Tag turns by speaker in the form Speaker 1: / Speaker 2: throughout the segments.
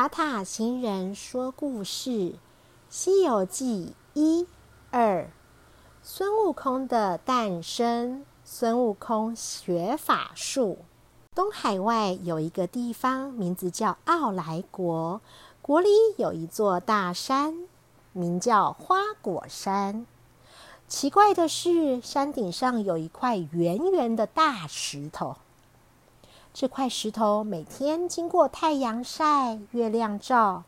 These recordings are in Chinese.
Speaker 1: 塔塔星人说故事，《西游记》一、二，孙悟空的诞生。孙悟空学法术。东海外有一个地方，名字叫傲来国，国里有一座大山，名叫花果山。奇怪的是，山顶上有一块圆圆的大石头。这块石头每天经过太阳晒、月亮照，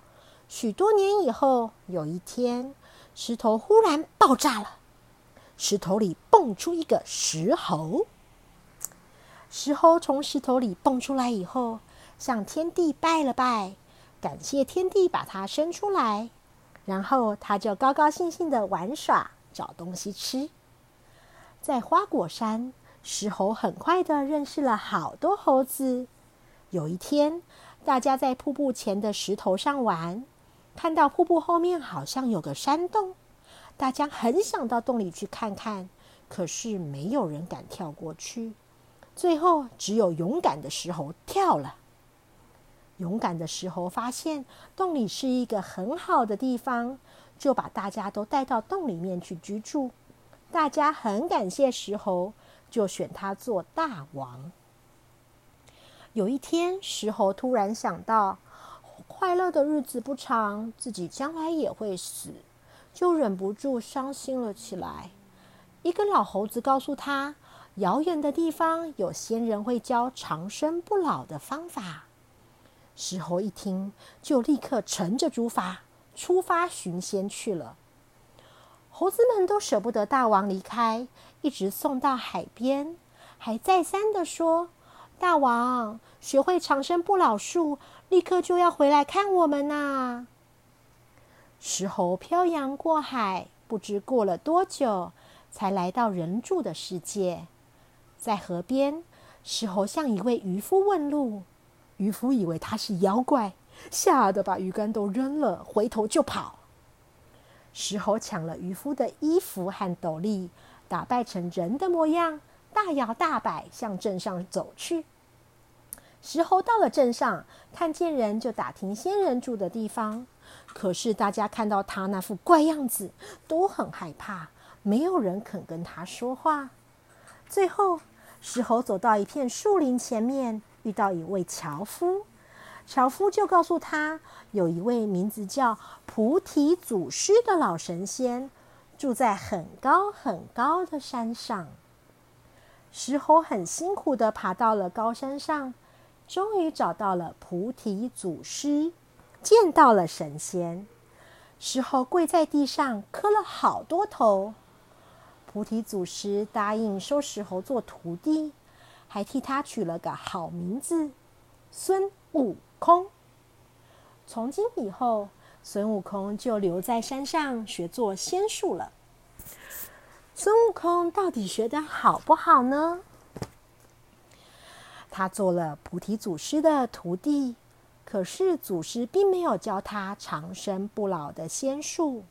Speaker 1: 许多年以后，有一天，石头忽然爆炸了，石头里蹦出一个石猴。石猴从石头里蹦出来以后，向天地拜了拜，感谢天地把它生出来，然后他就高高兴兴的玩耍，找东西吃。在花果山。石猴很快的认识了好多猴子。有一天，大家在瀑布前的石头上玩，看到瀑布后面好像有个山洞，大家很想到洞里去看看，可是没有人敢跳过去。最后，只有勇敢的石猴跳了。勇敢的石猴发现洞里是一个很好的地方，就把大家都带到洞里面去居住。大家很感谢石猴。就选他做大王。有一天，石猴突然想到，快乐的日子不长，自己将来也会死，就忍不住伤心了起来。一个老猴子告诉他，遥远的地方有仙人会教长生不老的方法。石猴一听，就立刻乘着竹筏出发寻仙去了。猴子们都舍不得大王离开，一直送到海边，还再三的说：“大王学会长生不老术，立刻就要回来看我们呐！”石猴漂洋过海，不知过了多久，才来到人住的世界。在河边，石猴向一位渔夫问路，渔夫以为他是妖怪，吓得把鱼竿都扔了，回头就跑。石猴抢了渔夫的衣服和斗笠，打扮成人的模样，大摇大摆向镇上走去。石猴到了镇上，看见人就打听仙人住的地方。可是大家看到他那副怪样子，都很害怕，没有人肯跟他说话。最后，石猴走到一片树林前面，遇到一位樵夫。樵夫就告诉他，有一位名字叫菩提祖师的老神仙，住在很高很高的山上。石猴很辛苦的爬到了高山上，终于找到了菩提祖师，见到了神仙。石猴跪在地上磕了好多头。菩提祖师答应收石猴做徒弟，还替他取了个好名字——孙悟。空。从今以后，孙悟空就留在山上学做仙术了。孙悟空到底学的好不好呢？他做了菩提祖师的徒弟，可是祖师并没有教他长生不老的仙术。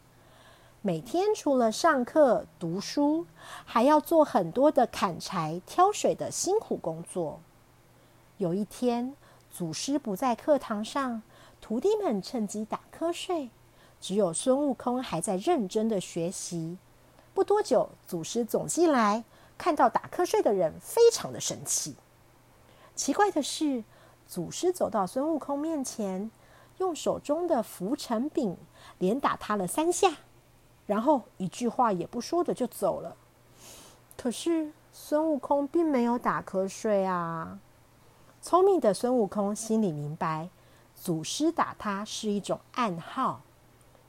Speaker 1: 每天除了上课读书，还要做很多的砍柴、挑水的辛苦工作。有一天，祖师不在课堂上，徒弟们趁机打瞌睡，只有孙悟空还在认真的学习。不多久，祖师走进来，看到打瞌睡的人，非常的生气。奇怪的是，祖师走到孙悟空面前，用手中的拂尘柄连打他了三下，然后一句话也不说的就走了。可是孙悟空并没有打瞌睡啊。聪明的孙悟空心里明白，祖师打他是一种暗号，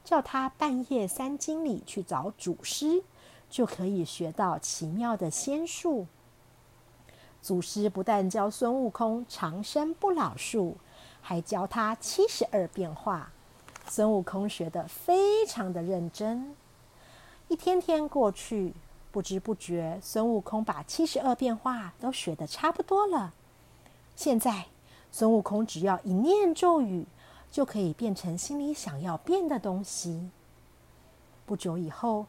Speaker 1: 叫他半夜三更里去找祖师，就可以学到奇妙的仙术。祖师不但教孙悟空长生不老术，还教他七十二变化。孙悟空学得非常的认真。一天天过去，不知不觉，孙悟空把七十二变化都学得差不多了。现在，孙悟空只要一念咒语，就可以变成心里想要变的东西。不久以后，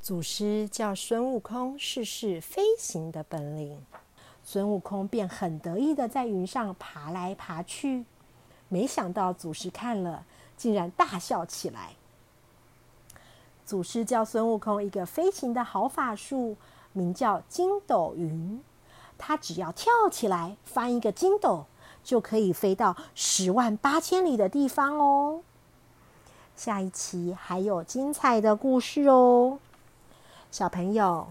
Speaker 1: 祖师叫孙悟空试试飞行的本领，孙悟空便很得意的在云上爬来爬去。没想到祖师看了，竟然大笑起来。祖师教孙悟空一个飞行的好法术，名叫筋斗云。他只要跳起来，翻一个筋斗，就可以飞到十万八千里的地方哦。下一期还有精彩的故事哦，小朋友，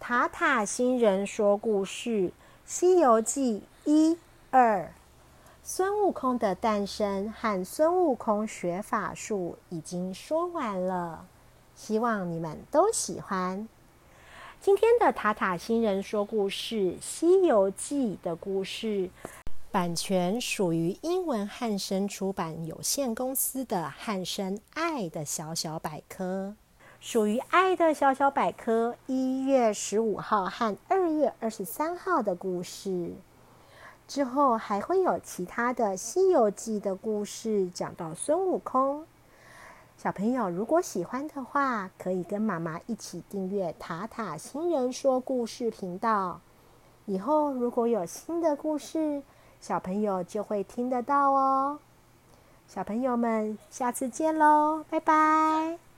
Speaker 1: 塔塔星人说故事《西游记》一二，孙悟空的诞生和孙悟空学法术已经说完了。希望你们都喜欢今天的塔塔星人说故事《西游记》的故事，版权属于英文汉声出版有限公司的汉声爱的小小百科，属于爱的小小百科一月十五号和二月二十三号的故事。之后还会有其他的《西游记》的故事，讲到孙悟空。小朋友，如果喜欢的话，可以跟妈妈一起订阅塔塔新人说故事频道。以后如果有新的故事，小朋友就会听得到哦。小朋友们，下次见喽，拜拜。